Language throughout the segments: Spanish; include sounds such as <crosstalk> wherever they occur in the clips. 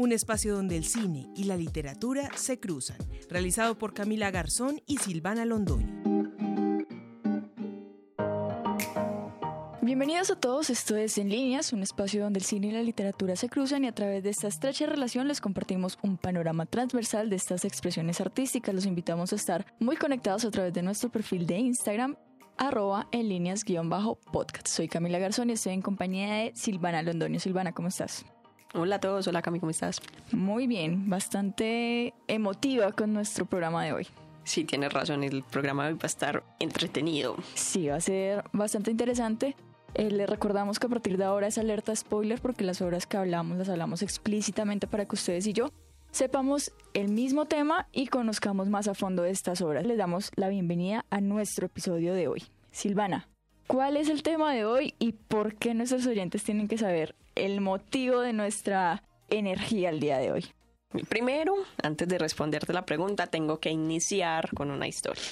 un espacio donde el cine y la literatura se cruzan, realizado por Camila Garzón y Silvana Londoño. Bienvenidos a todos, esto es En Líneas, un espacio donde el cine y la literatura se cruzan y a través de esta estrecha relación les compartimos un panorama transversal de estas expresiones artísticas. Los invitamos a estar muy conectados a través de nuestro perfil de Instagram, arroba en líneas guion bajo podcast. Soy Camila Garzón y estoy en compañía de Silvana Londoño. Silvana, ¿cómo estás? Hola a todos, hola Cami, ¿cómo estás? Muy bien, bastante emotiva con nuestro programa de hoy. Sí, tienes razón, el programa de hoy va a estar entretenido. Sí, va a ser bastante interesante. Eh, le recordamos que a partir de ahora es alerta spoiler porque las obras que hablamos las hablamos explícitamente para que ustedes y yo sepamos el mismo tema y conozcamos más a fondo de estas obras. Les damos la bienvenida a nuestro episodio de hoy. Silvana, ¿cuál es el tema de hoy y por qué nuestros oyentes tienen que saber el motivo de nuestra energía el día de hoy? Primero, antes de responderte la pregunta, tengo que iniciar con una historia.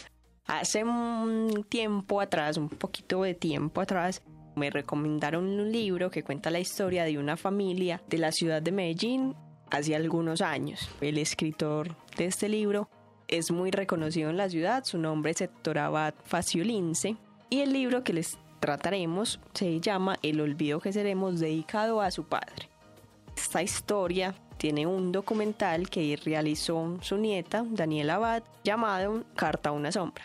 Hace un tiempo atrás, un poquito de tiempo atrás, me recomendaron un libro que cuenta la historia de una familia de la ciudad de Medellín hace algunos años. El escritor de este libro es muy reconocido en la ciudad, su nombre es Héctor Faciolince y el libro que les trataremos se llama El olvido que seremos dedicado a su padre. Esta historia tiene un documental que realizó su nieta, Daniela Abad, llamado Carta a una sombra.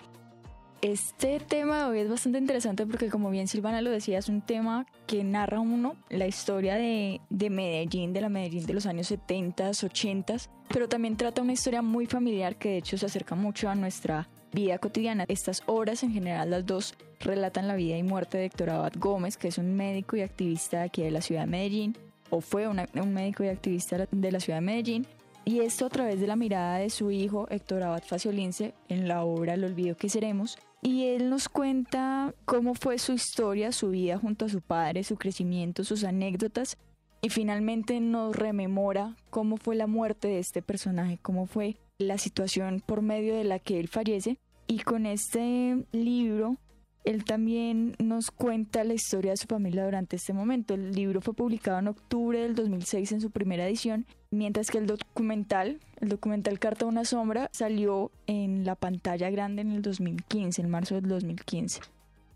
Este tema hoy es bastante interesante porque como bien Silvana lo decía, es un tema que narra uno la historia de, de Medellín, de la Medellín de los años 70, 80, pero también trata una historia muy familiar que de hecho se acerca mucho a nuestra vida cotidiana. Estas obras en general, las dos, relatan la vida y muerte de Héctor Abad Gómez, que es un médico y activista de aquí de la ciudad de Medellín, o fue un médico y activista de la ciudad de Medellín, y esto a través de la mirada de su hijo Héctor Abad Faciolince en la obra El olvido que seremos, y él nos cuenta cómo fue su historia, su vida junto a su padre, su crecimiento, sus anécdotas y finalmente nos rememora cómo fue la muerte de este personaje, cómo fue la situación por medio de la que él fallece. Y con este libro él también nos cuenta la historia de su familia durante este momento. El libro fue publicado en octubre del 2006 en su primera edición, mientras que el documental, el documental Carta a una sombra, salió en la pantalla grande en el 2015, en marzo del 2015.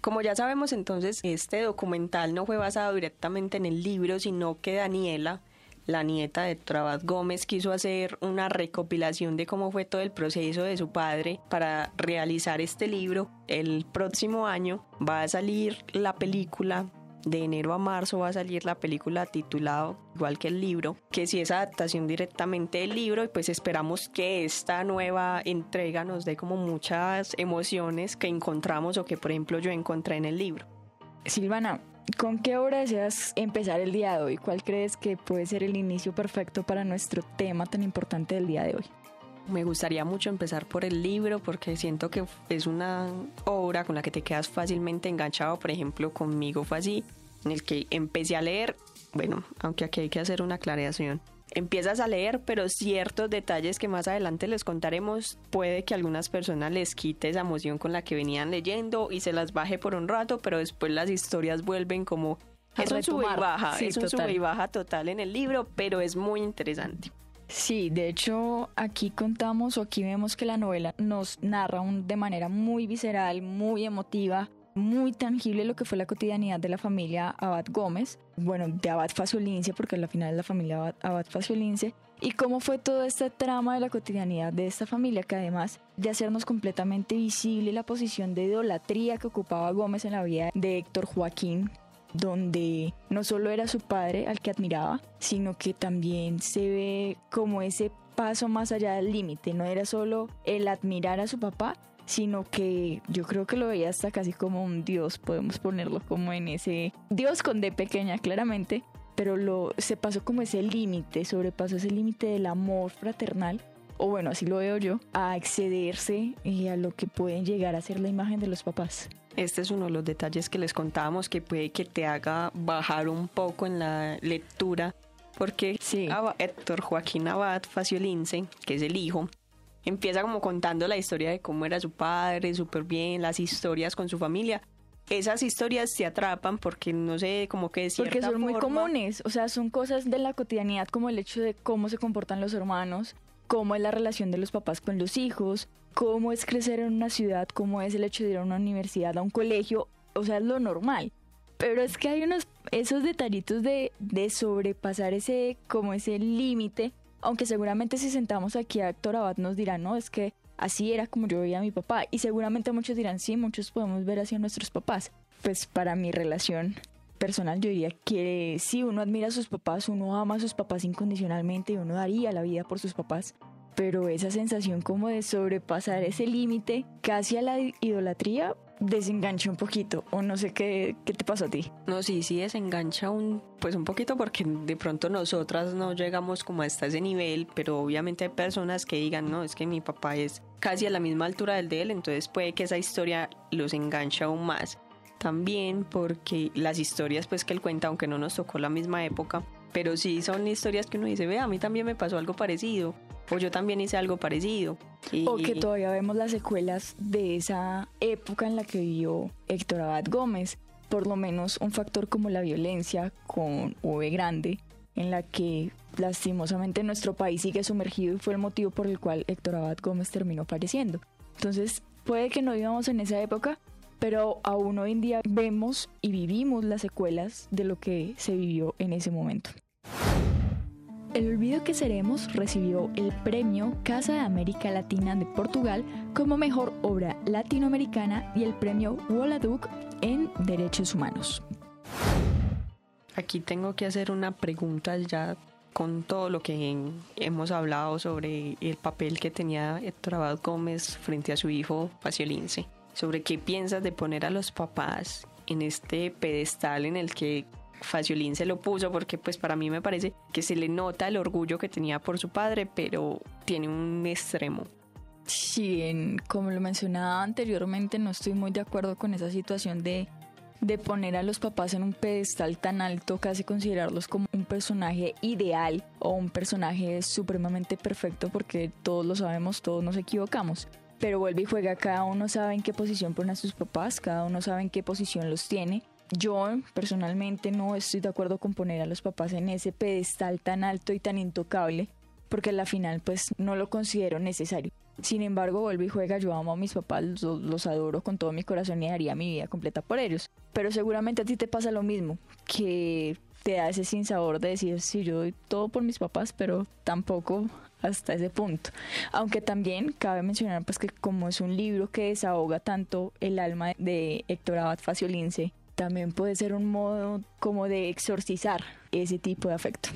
Como ya sabemos entonces, este documental no fue basado directamente en el libro, sino que Daniela la nieta de Trabat Gómez quiso hacer una recopilación de cómo fue todo el proceso de su padre para realizar este libro. El próximo año va a salir la película de enero a marzo va a salir la película titulado igual que el libro, que si es adaptación directamente del libro y pues esperamos que esta nueva entrega nos dé como muchas emociones que encontramos o que por ejemplo yo encontré en el libro. Silvana, ¿Con qué obra deseas empezar el día de hoy? ¿Cuál crees que puede ser el inicio perfecto para nuestro tema tan importante del día de hoy? Me gustaría mucho empezar por el libro porque siento que es una obra con la que te quedas fácilmente enganchado. Por ejemplo, conmigo fue así, en el que empecé a leer, bueno, aunque aquí hay que hacer una aclaración empiezas a leer, pero ciertos detalles que más adelante les contaremos, puede que a algunas personas les quite esa emoción con la que venían leyendo y se las baje por un rato, pero después las historias vuelven como... Es un sube y baja, es un sube y baja total en el libro, pero es muy interesante. Sí, de hecho aquí contamos o aquí vemos que la novela nos narra de manera muy visceral, muy emotiva, muy tangible lo que fue la cotidianidad de la familia Abad Gómez, bueno, de Abad Faciolince, porque al final es la familia Abad, Abad y cómo fue toda esta trama de la cotidianidad de esta familia, que además de hacernos completamente visible la posición de idolatría que ocupaba Gómez en la vida de Héctor Joaquín, donde no solo era su padre al que admiraba, sino que también se ve como ese paso más allá del límite, no era solo el admirar a su papá, sino que yo creo que lo veía hasta casi como un dios, podemos ponerlo como en ese dios con D pequeña claramente, pero lo se pasó como ese límite, sobrepasó ese límite del amor fraternal o bueno, así lo veo yo, a excederse y a lo que pueden llegar a ser la imagen de los papás. Este es uno de los detalles que les contábamos que puede que te haga bajar un poco en la lectura, porque sí. Héctor Joaquín Abad Faciolince, que es el hijo, empieza como contando la historia de cómo era su padre, súper bien, las historias con su familia, esas historias se atrapan porque no sé, como que de cierta Porque son muy comunes, o sea, son cosas de la cotidianidad como el hecho de cómo se comportan los hermanos, cómo es la relación de los papás con los hijos, cómo es crecer en una ciudad, cómo es el hecho de ir a una universidad, a un colegio, o sea, es lo normal. Pero es que hay unos, esos detallitos de, de sobrepasar ese, como ese límite, aunque seguramente si sentamos aquí a Héctor Abad nos dirá, no, es que así era como yo veía a mi papá. Y seguramente muchos dirán, sí, muchos podemos ver así a nuestros papás. Pues para mi relación personal yo diría que si uno admira a sus papás, uno ama a sus papás incondicionalmente y uno daría la vida por sus papás. Pero esa sensación como de sobrepasar ese límite casi a la idolatría desengancha un poquito. O no sé qué, qué te pasó a ti. No, sí, sí desengancha un, pues un poquito porque de pronto nosotras no llegamos como hasta ese nivel, pero obviamente hay personas que digan, no, es que mi papá es casi a la misma altura del de él, entonces puede que esa historia los enganche aún más. También porque las historias pues que él cuenta, aunque no nos tocó la misma época, pero sí son historias que uno dice, ve, a mí también me pasó algo parecido, o yo también hice algo parecido. O que todavía vemos las secuelas de esa época en la que vivió Héctor Abad Gómez. Por lo menos un factor como la violencia con V grande, en la que lastimosamente nuestro país sigue sumergido y fue el motivo por el cual Héctor Abad Gómez terminó falleciendo. Entonces, puede que no vivamos en esa época, pero aún hoy en día vemos y vivimos las secuelas de lo que se vivió en ese momento. El Olvido que Seremos recibió el premio Casa de América Latina de Portugal como mejor obra latinoamericana y el premio Woladuc en Derechos Humanos. Aquí tengo que hacer una pregunta ya con todo lo que hemos hablado sobre el papel que tenía Héctor Abad Gómez frente a su hijo Faciolince. Sobre qué piensas de poner a los papás en este pedestal en el que Faciolince lo puso, porque pues para mí me parece que se le nota el orgullo que tenía por su padre, pero tiene un extremo. Sí, como lo mencionaba anteriormente, no estoy muy de acuerdo con esa situación de, de poner a los papás en un pedestal tan alto, casi considerarlos como un personaje ideal o un personaje supremamente perfecto, porque todos lo sabemos, todos nos equivocamos. Pero vuelve y juega, cada uno sabe en qué posición pone a sus papás, cada uno sabe en qué posición los tiene. Yo personalmente no estoy de acuerdo con poner a los papás en ese pedestal tan alto y tan intocable, porque a la final pues no lo considero necesario. Sin embargo, vuelvo y juega, yo amo a mis papás, los, los adoro con todo mi corazón y daría mi vida completa por ellos. Pero seguramente a ti te pasa lo mismo, que te da ese sinsabor de decir, sí, yo doy todo por mis papás, pero tampoco hasta ese punto. Aunque también cabe mencionar pues que como es un libro que desahoga tanto el alma de Héctor Abad Faciolince, también puede ser un modo como de exorcizar ese tipo de afecto.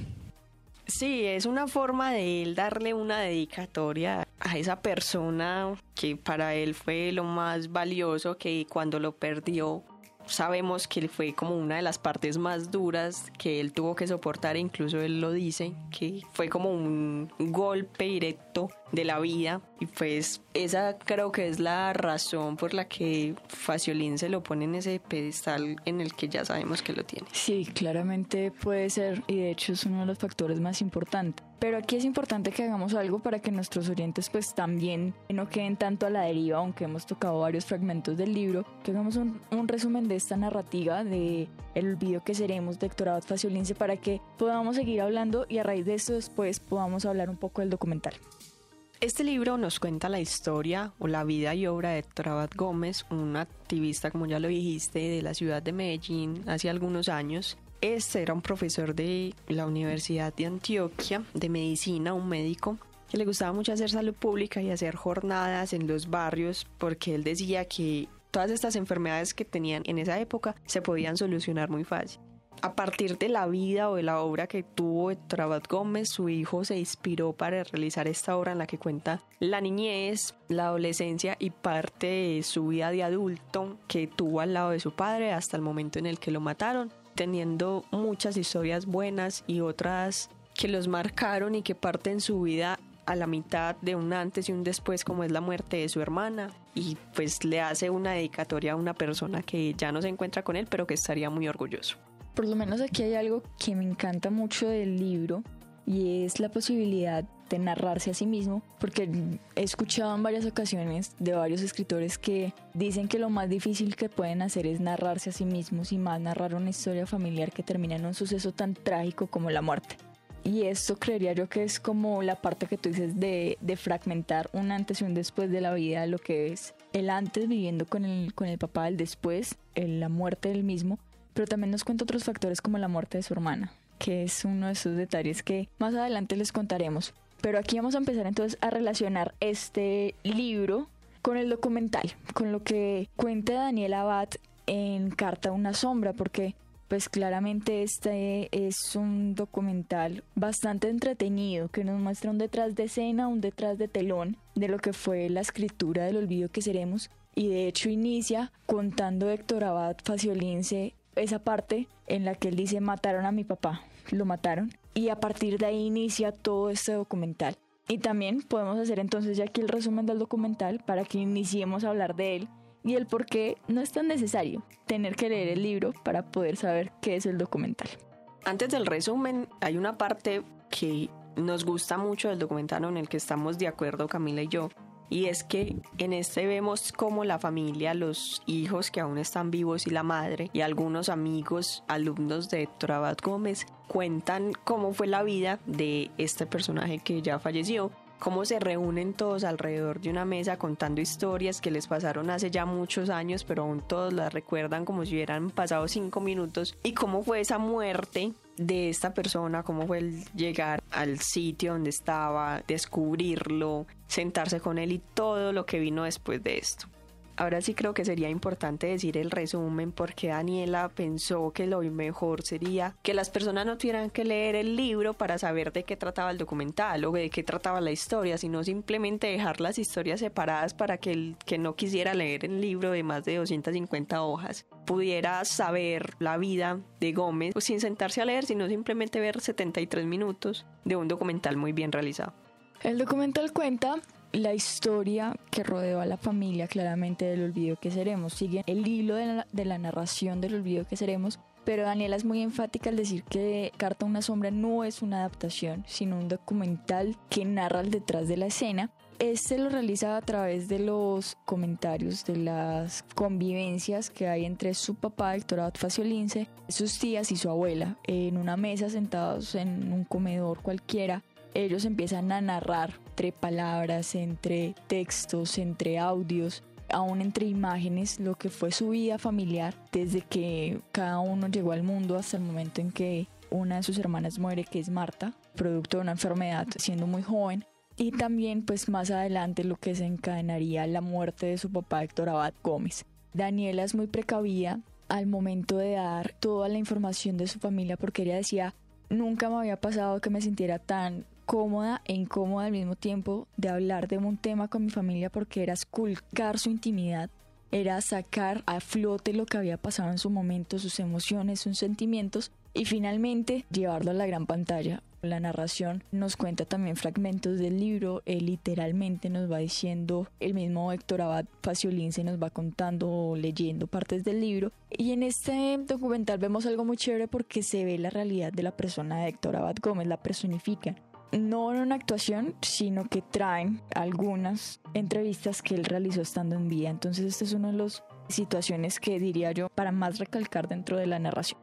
Sí, es una forma de él darle una dedicatoria a esa persona que para él fue lo más valioso, que cuando lo perdió sabemos que fue como una de las partes más duras que él tuvo que soportar, incluso él lo dice, que fue como un golpe directo de la vida y pues esa creo que es la razón por la que Faciolín se lo pone en ese pedestal en el que ya sabemos que lo tiene. Sí, claramente puede ser y de hecho es uno de los factores más importantes. Pero aquí es importante que hagamos algo para que nuestros oyentes pues también no queden tanto a la deriva, aunque hemos tocado varios fragmentos del libro, que hagamos un, un resumen de esta narrativa de El olvido que seremos de Héctor Abad Faciolince para que podamos seguir hablando y a raíz de esto después podamos hablar un poco del documental. Este libro nos cuenta la historia o la vida y obra de Héctor Abad Gómez, un activista, como ya lo dijiste, de la ciudad de Medellín hace algunos años. Este era un profesor de la Universidad de Antioquia de medicina, un médico que le gustaba mucho hacer salud pública y hacer jornadas en los barrios porque él decía que todas estas enfermedades que tenían en esa época se podían solucionar muy fácil. A partir de la vida o de la obra que tuvo Héctor Abad Gómez, su hijo se inspiró para realizar esta obra en la que cuenta la niñez, la adolescencia y parte de su vida de adulto que tuvo al lado de su padre hasta el momento en el que lo mataron, teniendo muchas historias buenas y otras que los marcaron y que parten su vida a la mitad de un antes y un después como es la muerte de su hermana y pues le hace una dedicatoria a una persona que ya no se encuentra con él pero que estaría muy orgulloso. Por lo menos aquí hay algo que me encanta mucho del libro y es la posibilidad de narrarse a sí mismo, porque he escuchado en varias ocasiones de varios escritores que dicen que lo más difícil que pueden hacer es narrarse a sí mismos y más narrar una historia familiar que termina en un suceso tan trágico como la muerte. Y esto creería yo que es como la parte que tú dices de, de, fragmentar un antes y un después de la vida, lo que es el antes viviendo con el, con el papá, el después, la muerte del mismo, pero también nos cuenta otros factores como la muerte de su hermana, que es uno de esos detalles que más adelante les contaremos. Pero aquí vamos a empezar entonces a relacionar este libro con el documental, con lo que cuenta Daniel Abad en Carta a una sombra, porque pues claramente este es un documental bastante entretenido que nos muestra un detrás de escena, un detrás de telón de lo que fue la escritura del olvido que seremos y de hecho inicia contando Héctor Abad Faciolince esa parte en la que él dice mataron a mi papá, lo mataron y a partir de ahí inicia todo este documental. Y también podemos hacer entonces ya aquí el resumen del documental para que iniciemos a hablar de él y el por qué no es tan necesario tener que leer el libro para poder saber qué es el documental. Antes del resumen, hay una parte que nos gusta mucho del documental en el que estamos de acuerdo Camila y yo, y es que en este vemos cómo la familia, los hijos que aún están vivos y la madre y algunos amigos, alumnos de Héctor Gómez cuentan cómo fue la vida de este personaje que ya falleció cómo se reúnen todos alrededor de una mesa contando historias que les pasaron hace ya muchos años, pero aún todos las recuerdan como si hubieran pasado cinco minutos, y cómo fue esa muerte de esta persona, cómo fue el llegar al sitio donde estaba, descubrirlo, sentarse con él y todo lo que vino después de esto. Ahora sí creo que sería importante decir el resumen porque Daniela pensó que lo mejor sería que las personas no tuvieran que leer el libro para saber de qué trataba el documental o de qué trataba la historia, sino simplemente dejar las historias separadas para que el que no quisiera leer el libro de más de 250 hojas pudiera saber la vida de Gómez pues sin sentarse a leer, sino simplemente ver 73 minutos de un documental muy bien realizado. El documental cuenta la historia que rodeó a la familia claramente del olvido que seremos. Sigue el hilo de la, narración del olvido que seremos, pero Daniela es muy enfática al decir que Carta a una sombra no es una adaptación, sino un documental que narra el detrás de la escena. Este lo realiza a través de los comentarios de las convivencias que hay entre su papá, Héctor Abad Faciolince, sus tías y su abuela, en una mesa sentados en un comedor cualquiera. Ellos empiezan a narrar entre palabras, entre textos, entre audios, aún entre imágenes, lo que fue su vida familiar desde que cada uno llegó al mundo hasta el momento en que una de sus hermanas muere, que es Marta, producto de una enfermedad siendo muy joven. Y también pues más adelante lo que desencadenaría la muerte de su papá Héctor Abad Gómez. Daniela es muy precavida al momento de dar toda la información de su familia porque ella decía, nunca me había pasado que me sintiera tan cómoda e incómoda al mismo tiempo de hablar de un tema con mi familia porque era esculcar su intimidad, era sacar a flote lo que había pasado en su momento, sus emociones, sus sentimientos y finalmente llevarlo a la gran pantalla. La narración nos cuenta también fragmentos del libro, él literalmente nos va diciendo, el mismo Héctor Abad Faciolín se nos va contando o leyendo partes del libro. Y en este documental vemos algo muy chévere porque se ve la realidad de la persona de Héctor Abad Gómez, la personifica no en una actuación, sino que traen algunas entrevistas que él realizó estando en vida. Entonces, esta es una de las situaciones que diría yo para más recalcar dentro de la narración.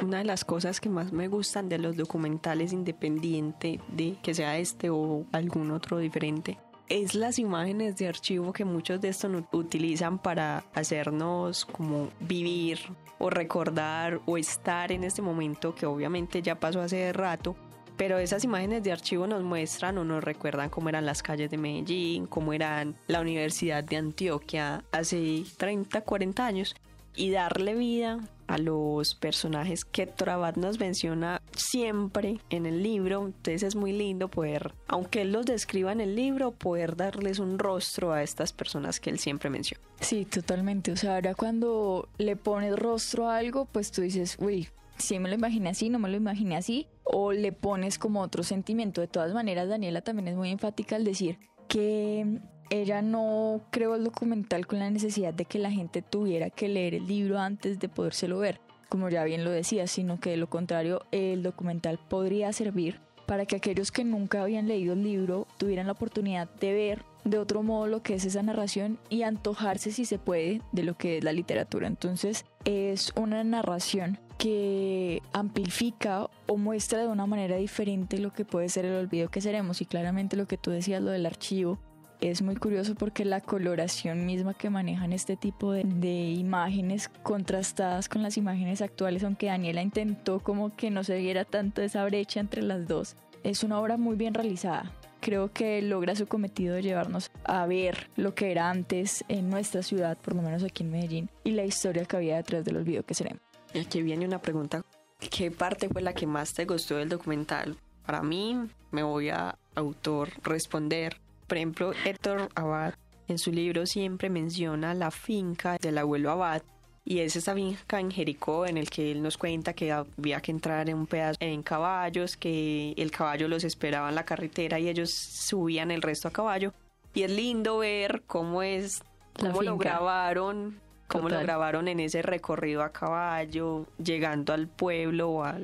Una de las cosas que más me gustan de los documentales independiente de que sea este o algún otro diferente es las imágenes de archivo que muchos de estos utilizan para hacernos como vivir o recordar o estar en este momento que obviamente ya pasó hace rato, pero esas imágenes de archivo nos muestran o nos recuerdan cómo eran las calles de Medellín, cómo eran la Universidad de Antioquia hace 30, 40 años y darle vida a los personajes que Abad nos menciona siempre en el libro. Entonces es muy lindo poder, aunque él los describa en el libro, poder darles un rostro a estas personas que él siempre menciona. Sí, totalmente. O sea, ahora cuando le pones rostro a algo, pues tú dices, uy, si me lo imaginé así, no me lo imaginé así, o le pones como otro sentimiento. De todas maneras, Daniela también es muy enfática al decir que ella no creó el documental con la necesidad de que la gente tuviera que leer el libro antes de podérselo ver, como ya bien lo decía, sino que de lo contrario, el documental podría servir para que aquellos que nunca habían leído el libro tuvieran la oportunidad de ver de otro modo lo que es esa narración y antojarse si se puede de lo que es la literatura. Entonces es una narración que amplifica o muestra de una manera diferente lo que puede ser el olvido que seremos y claramente lo que tú decías, lo del archivo, es muy curioso porque la coloración misma que manejan este tipo de, imágenes contrastadas con las imágenes actuales, aunque Daniela intentó como que no se viera tanto esa brecha entre las dos, es una obra muy bien realizada. Creo que logra su cometido de llevarnos a ver lo que era antes en nuestra ciudad, por lo menos aquí en Medellín, y la historia que había detrás del olvido que seremos. Aquí viene una pregunta. ¿Qué parte fue la que más te gustó del documental? Para mí, me voy a autor responder por ejemplo, Héctor Abad en su libro siempre menciona la finca del abuelo Abad y es esa finca en Jericó en el que él nos cuenta que había que entrar en un pedazo en caballos, que el caballo los esperaba en la carretera y ellos subían el resto a caballo. Y es lindo ver cómo es, cómo lo grabaron, cómo lo grabaron en ese recorrido a caballo, llegando al pueblo o a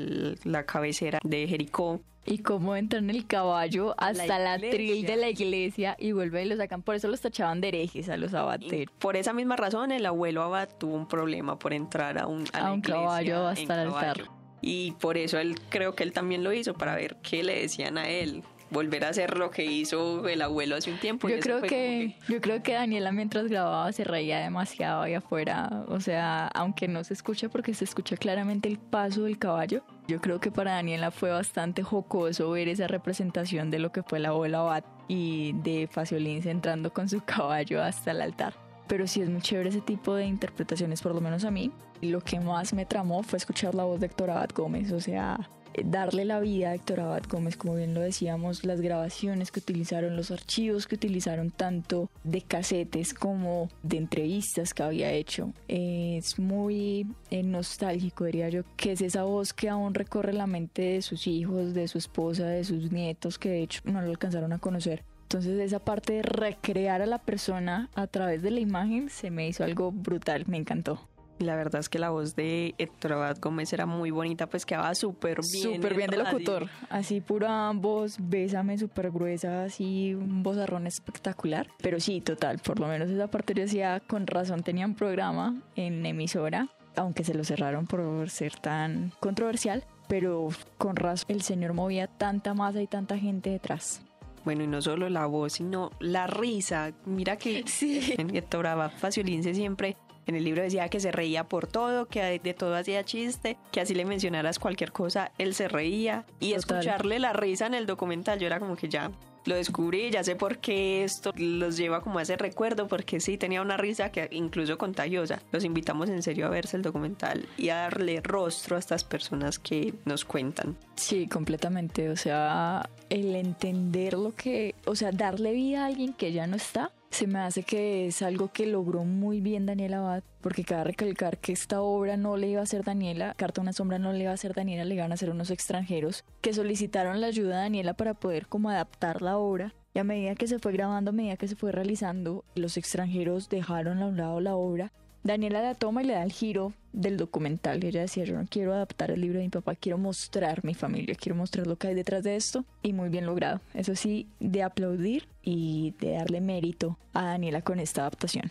la cabecera de Jericó y cómo entran el caballo hasta la, tril de la iglesia y vuelven y lo sacan. Por eso los tachaban de herejes a los abateros. Por esa misma razón, el abuelo abad tuvo un problema por entrar a un, a, un caballo hasta el altar. Y por eso él creo que él también lo hizo para ver qué le decían a él volver a hacer lo que hizo el abuelo hace un tiempo. Yo creo que, yo creo que Daniela mientras grababa se reía demasiado ahí afuera, o sea, aunque no se escucha porque se escucha claramente el paso del caballo. Yo creo que para Daniela fue bastante jocoso ver esa representación de lo que fue el abuelo Abad y de Faciolín entrando con su <laughs> caballo hasta el altar. Pero sí es muy chévere ese tipo de interpretaciones, por lo menos a mí. Lo que más me tramó fue escuchar la voz de Héctor Abad Gómez, o sea, darle la vida a Héctor Abad Gómez, como bien lo decíamos, las grabaciones que utilizaron, los archivos que utilizaron tanto de casetes como de entrevistas que había hecho. es muy eh, nostálgico, diría yo, que es esa voz que aún recorre la mente de sus hijos, de su esposa, de sus nietos, que de hecho no lo alcanzaron a conocer. Entonces esa parte de recrear a la persona a través de la imagen se me hizo algo brutal, me encantó. La verdad es que la voz de Héctor Abad Gómez era muy bonita, pues quedaba súper bien. Súper bien de locutor. Así pura voz, bésame súper gruesa, así un vozarrón espectacular. Pero sí, total, por lo menos esa parte yo decía, con razón tenía un programa en emisora, aunque se lo cerraron por ser tan controversial, pero con razón el señor movía tanta masa y tanta gente detrás. Bueno, y no solo la voz, sino la risa. Mira que sí. Héctor Abad Faciolince siempre en el libro decía que se reía por todo, que de todo hacía chiste, que así le mencionaras cualquier cosa, él se reía. Y escucharle la risa en el documental, yo era como que ya lo descubrí, ya sé por qué esto los lleva como a ese recuerdo, porque sí, tenía una risa que incluso contagiosa. Los invitamos en serio a verse el documental y a darle rostro a estas personas que nos cuentan. Sí, completamente. O sea, el entender lo que, o sea, darle vida a alguien que ya no está, se me hace que es algo que logró muy bien Daniela Abad, porque cabe recalcar que esta obra no le iba a hacer Daniela, Carta una sombra no le iba a hacer Daniela, le iban a hacer unos extranjeros que solicitaron la ayuda a Daniela para poder como adaptar la obra. Y a medida que se fue grabando, a medida que se fue realizando, los extranjeros dejaron a un lado la obra Daniela la toma y le da el giro del documental. Ella decía, yo no quiero adaptar el libro de mi papá, quiero mostrar mi familia, quiero mostrar lo que hay detrás de esto. Y muy bien logrado. Eso sí, de aplaudir y de darle mérito a Daniela con esta adaptación.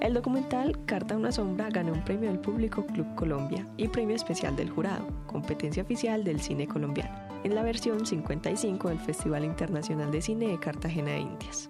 El documental Carta a una sombra ganó un premio del público Club Colombia y premio especial del jurado, competencia oficial del cine colombiano, en la versión 55 del Festival Internacional de Cine de Cartagena de Indias.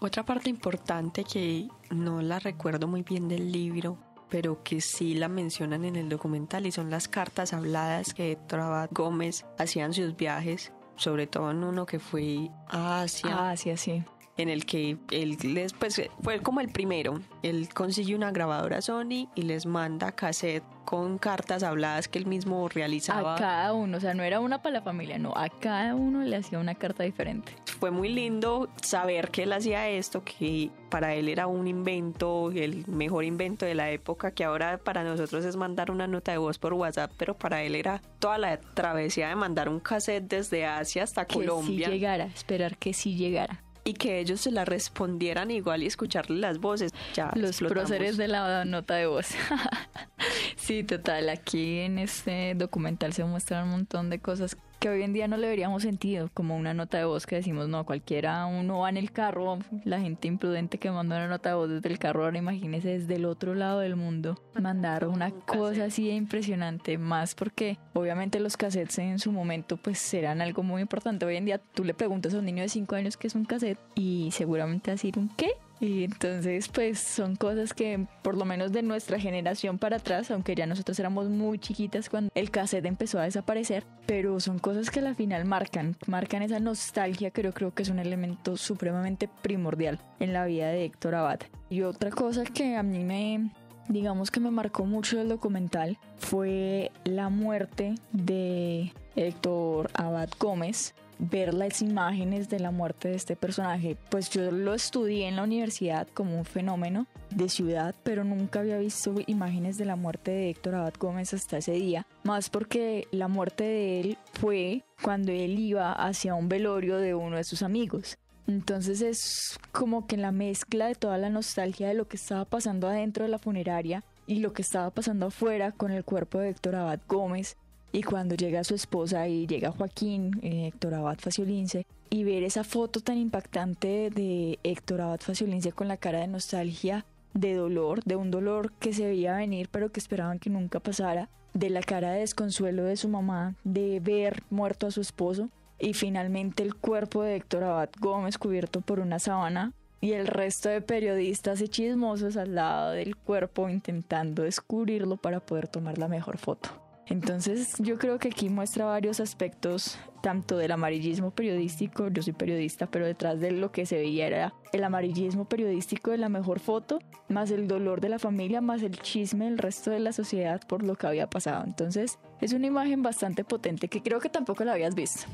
Otra parte importante que no la recuerdo muy bien del libro, pero que sí la mencionan en el documental y son las cartas habladas que Trabat Gómez hacía en sus viajes, sobre todo en uno que fue a Asia. Asia, sí en el que él les, pues, fue como el primero. Él consigue una grabadora Sony y les manda cassette con cartas habladas que él mismo realizaba. A cada uno, o sea, no era una para la familia, no, a cada uno le hacía una carta diferente. Fue muy lindo saber que él hacía esto, que para él era un invento, el mejor invento de la época, que ahora para nosotros es mandar una nota de voz por WhatsApp, pero para él era toda la travesía de mandar un cassette desde Asia hasta que Colombia. Que sí llegara, esperar que sí llegara y que ellos se la respondieran igual y escucharle las voces. Ya Los próceres de la nota de voz. <laughs> sí, total. Aquí en este documental se muestran un montón de cosas que hoy en día no le veríamos sentido, como una nota de voz que decimos, no, cualquiera, uno va en el carro, la gente imprudente que manda una nota de voz desde el carro, ahora imagínese desde el otro lado del mundo mandar una cosa así de impresionante, más porque obviamente los cassettes en su momento pues eran algo muy importante. Hoy en día tú le preguntas a un niño de 5 años qué es un cassette y seguramente decir un qué y entonces, pues son cosas que por lo menos de nuestra generación para atrás, aunque ya nosotros éramos muy chiquitas cuando el cassette empezó a desaparecer, pero son cosas que a la final marcan, marcan esa nostalgia que yo creo que es un elemento supremamente primordial en la vida de Héctor Abad. Y otra cosa que a mí me, digamos que me marcó mucho el documental fue la muerte de Héctor Abad Gómez, ver las imágenes de la muerte de este personaje, pues yo lo estudié en la universidad como un fenómeno de ciudad, pero nunca había visto imágenes de la muerte de Héctor Abad Gómez hasta ese día, más porque la muerte de él fue cuando él iba hacia un velorio de uno de sus amigos. Entonces es como que la mezcla de toda la nostalgia de lo que estaba pasando adentro de la funeraria y lo que estaba pasando afuera con el cuerpo de Héctor Abad Gómez y cuando llega su esposa y llega Joaquín, eh, Héctor Abad Faciolince, y ver esa foto tan impactante de Héctor Abad Faciolince con la cara de nostalgia, de dolor, de un dolor que se veía venir pero que esperaban que nunca pasara, de la cara de desconsuelo de su mamá, de ver muerto a su esposo, y finalmente el cuerpo de Héctor Abad Gómez cubierto por una sábana y el resto de periodistas y chismosos al lado del cuerpo intentando descubrirlo para poder tomar la mejor foto. Entonces yo creo que aquí muestra varios aspectos, tanto del amarillismo periodístico, yo soy periodista, pero detrás de lo que se veía era el amarillismo periodístico de la mejor foto, más el dolor de la familia, más el chisme del resto de la sociedad por lo que había pasado. Entonces es una imagen bastante potente que creo que tampoco la habías visto.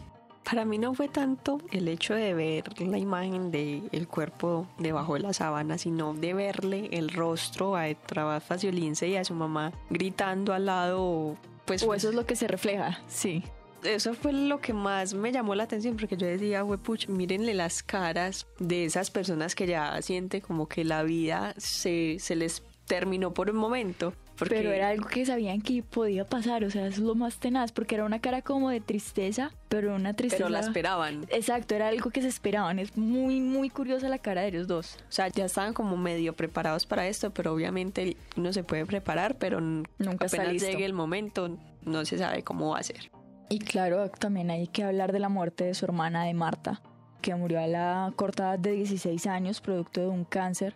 Para mí no fue tanto el hecho de ver la imagen del el cuerpo debajo de la sábana, sino de verle el rostro a Trabas Faciolince y a su mamá gritando al lado pues, o eso es lo que se refleja, sí. Eso fue lo que más me llamó la atención porque yo decía, puch, mírenle las caras de esas personas que ya sienten como que la vida se, se les terminó por un momento. Pero era algo que sabían que podía pasar, o sea, es lo más tenaz, porque era una cara como de tristeza, pero una tristeza... Pero la esperaban. Exacto, era algo que se esperaban, es muy, muy curiosa la cara de ellos dos. O sea, ya estaban como medio preparados para esto, pero obviamente uno se puede preparar, pero nunca apenas llegue el momento, no se sabe cómo va a ser. Y claro, también hay que hablar de la muerte de su hermana de Marta, que murió a la corta edad de 16 años, producto de un cáncer,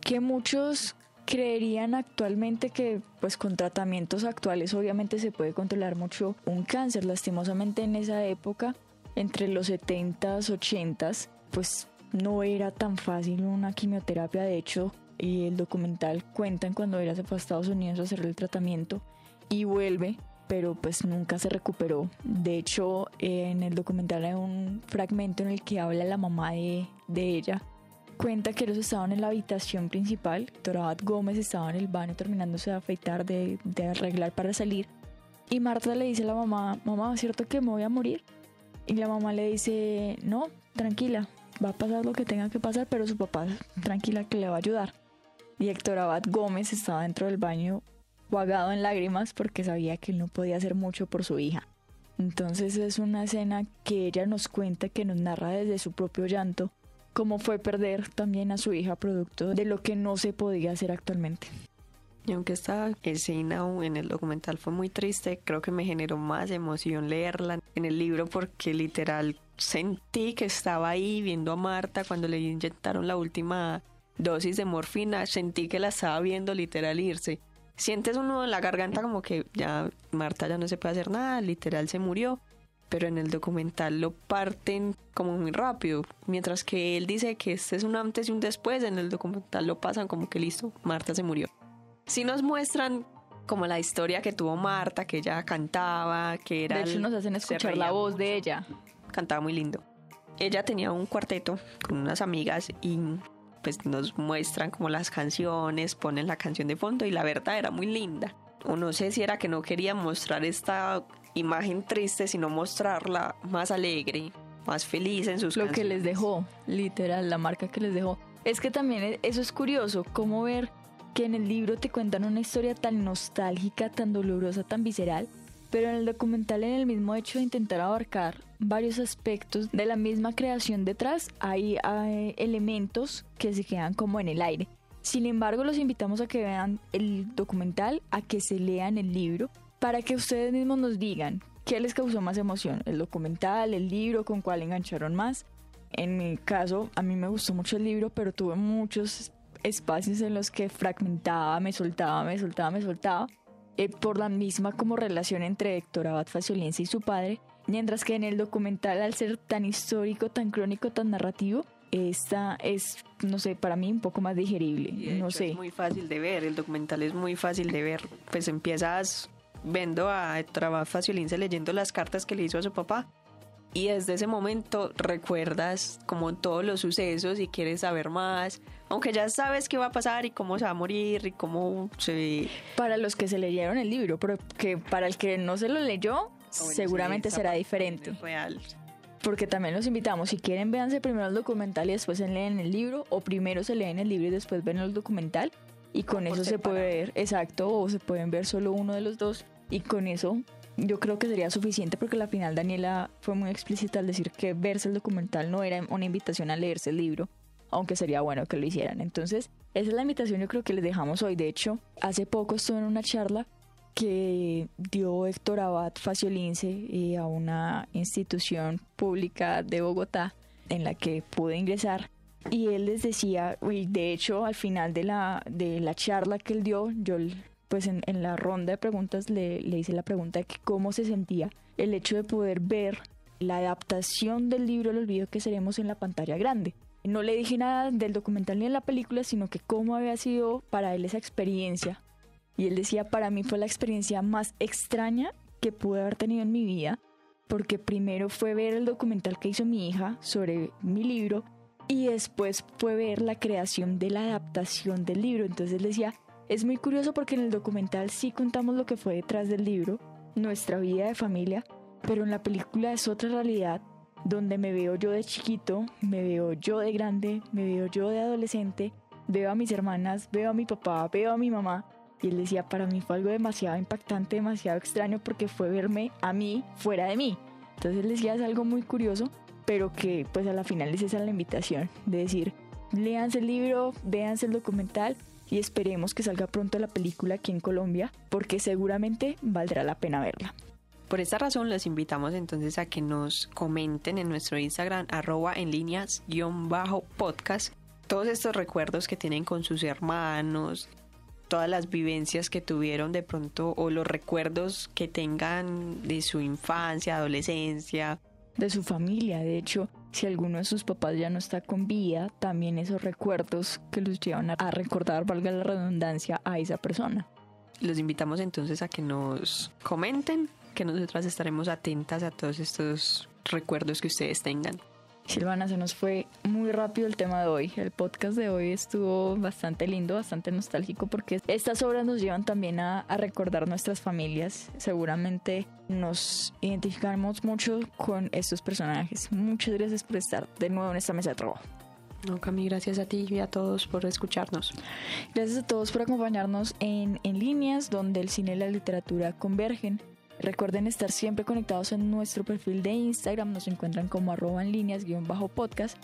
que muchos creerían actualmente que pues con tratamientos actuales obviamente se puede controlar mucho un cáncer. Lastimosamente en esa época, entre los 70s, 80s, pues no era tan fácil una quimioterapia. De hecho, y el documental cuentan cuando ella se fue a Estados Unidos a hacer el tratamiento y vuelve pero pues nunca se recuperó. De hecho, en el documental hay un fragmento en el que habla la mamá de, de ella cuenta que ellos estaban en la habitación principal, Torabat Gómez estaba en el baño terminándose de afeitar, de, de arreglar para salir, y Marta le dice a la mamá, mamá, ¿es cierto que me voy a morir? Y la mamá le dice, no, tranquila, va a pasar lo que tenga que pasar, pero su papá, tranquila, que le va a ayudar. Y Héctor Abad Gómez estaba dentro del baño, guagado en lágrimas, porque sabía que él no podía hacer mucho por su hija. Entonces es una escena que ella nos cuenta, que nos narra desde su propio llanto, cómo fue perder también a su hija producto de lo que no se podía hacer actualmente. Y aunque esta escena en el documental fue muy triste, creo que me generó más emoción leerla en el libro porque literal sentí que estaba ahí viendo a Marta cuando le inyectaron la última dosis de morfina, sentí que la estaba viendo literal irse. Sientes uno en la garganta como que ya Marta ya no se puede hacer nada, literal se murió pero en el documental lo parten como muy rápido. Mientras que él dice que este es un antes y un después, en el documental lo pasan como que listo, Marta se murió. Si nos muestran como la historia que tuvo Marta, que ella cantaba, que era... De hecho nos hacen escuchar la voz de ella. Cantaba muy lindo. Ella tenía un cuarteto con unas amigas y pues nos muestran como las canciones, ponen la canción de fondo y la verdad era muy linda. O no sé si era que no quería mostrar esta imagen triste, sino mostrarla más alegre. más feliz en sus Lo que les dejó, literal, la marca que les dejó. Es que también e, eso es curioso, cómo ver que en el libro te cuentan una historia tan nostálgica, tan dolorosa, tan visceral, pero en el documental, en el mismo hecho de intentar abarcar varios aspectos de la misma creación detrás, hay, hay elementos que se quedan como en el aire. Sin embargo, los invitamos a que vean el documental, a que se lean el libro, para que ustedes mismos nos digan qué les causó más emoción, el documental, el libro, con cuál engancharon más. En mi caso, a mí me gustó mucho el libro, pero tuve muchos espacios en los que fragmentaba, me soltaba, me soltaba, me soltaba, eh, por la misma como relación entre Héctor Abad Faciolense y su padre, mientras que en el documental, al ser tan histórico, tan crónico, tan narrativo, esta es, no sé, para mí un poco más digerible, no sé. Es muy fácil de ver, el documental es muy fácil de ver, pues empiezas viendo a Héctor Faciolince leyendo las cartas que le hizo a su papá. Y desde ese momento recuerdas como todos los sucesos y quieres saber más, aunque ya sabes qué va a pasar y cómo se va a morir y cómo se... Para los que se leyeron el libro, pero que para el que no se lo leyó, ah, seguramente será diferente. Real. Porque también los invitamos, si quieren véanse primero el documental y después se leen el libro, o primero se leen el libro y después ven el documental, y con eso se puede ver, exacto, o se pueden ver solo uno de los dos, y con eso yo creo que sería suficiente porque la final Daniela fue muy explícita al decir que verse el documental no era una invitación a leerse el libro, aunque sería bueno que lo hicieran. Entonces, esa es la invitación yo creo que les dejamos hoy. De hecho, hace poco estuve en una charla que dio Héctor Abad Faciolince eh, a una institución pública de Bogotá en la que pude ingresar y él les decía, y de hecho al final de la, de la charla que él dio, yo pues en, en la ronda de preguntas le, le hice la pregunta de que cómo se sentía el hecho de poder ver la adaptación del libro El olvido que seremos en la pantalla grande. No le dije nada del documental ni en la película, sino que cómo había sido para él esa experiencia y él decía, para mí fue la experiencia más extraña que pude haber tenido en mi vida, porque primero fue ver el documental que hizo mi hija sobre mi libro y después fue ver la creación de la adaptación del libro. Entonces él decía, es muy curioso porque en el documental sí contamos lo que fue detrás del libro, nuestra vida de familia, pero en la película es otra realidad donde me veo yo de chiquito, me veo yo de grande, me veo yo de adolescente, veo a mis hermanas, veo a mi papá, veo a mi mamá y él decía, para mí fue algo demasiado impactante, demasiado extraño porque fue verme a mí fuera de mí. Entonces él decía, es algo muy curioso, pero que pues a la final es esa la invitación, de decir, léanse el libro, véanse el documental y esperemos que salga pronto la película aquí en Colombia, porque seguramente valdrá la pena verla. Por esta razón los invitamos entonces a que nos comenten en nuestro Instagram arroba en líneas guion bajo podcast todos estos recuerdos que tienen con sus hermanos, todas las vivencias que tuvieron de pronto o los recuerdos que tengan de su infancia, adolescencia. De su familia, de hecho, si alguno de sus papás ya no está con vida, también esos recuerdos que los llevan a recordar, valga la redundancia, a esa persona. Los invitamos entonces a que nos comenten, que nosotras estaremos atentas a todos estos recuerdos que ustedes tengan. Silvana, se nos fue muy rápido el tema de hoy. El podcast de hoy estuvo bastante lindo, bastante nostálgico, porque estas obras nos llevan también a, recordar nuestras familias. Seguramente nos identificamos mucho con estos personajes. Muchas gracias por estar de nuevo en esta mesa de trabajo. No, Cami, gracias a ti y a todos por escucharnos. Gracias a todos por acompañarnos en, en líneas donde el cine y la literatura convergen. Recuerden estar siempre conectados en nuestro perfil de Instagram, nos encuentran como arroba en líneas guion bajo podcast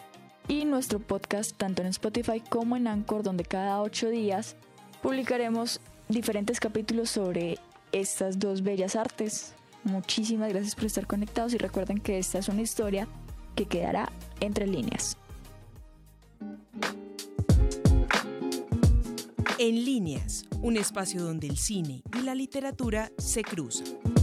y nuestro podcast tanto en Spotify como en Anchor donde cada ocho días publicaremos diferentes capítulos sobre estas dos bellas artes. Muchísimas gracias por estar conectados y recuerden que esta es una historia que quedará entre líneas. En líneas, un espacio donde el cine y la literatura se cruzan.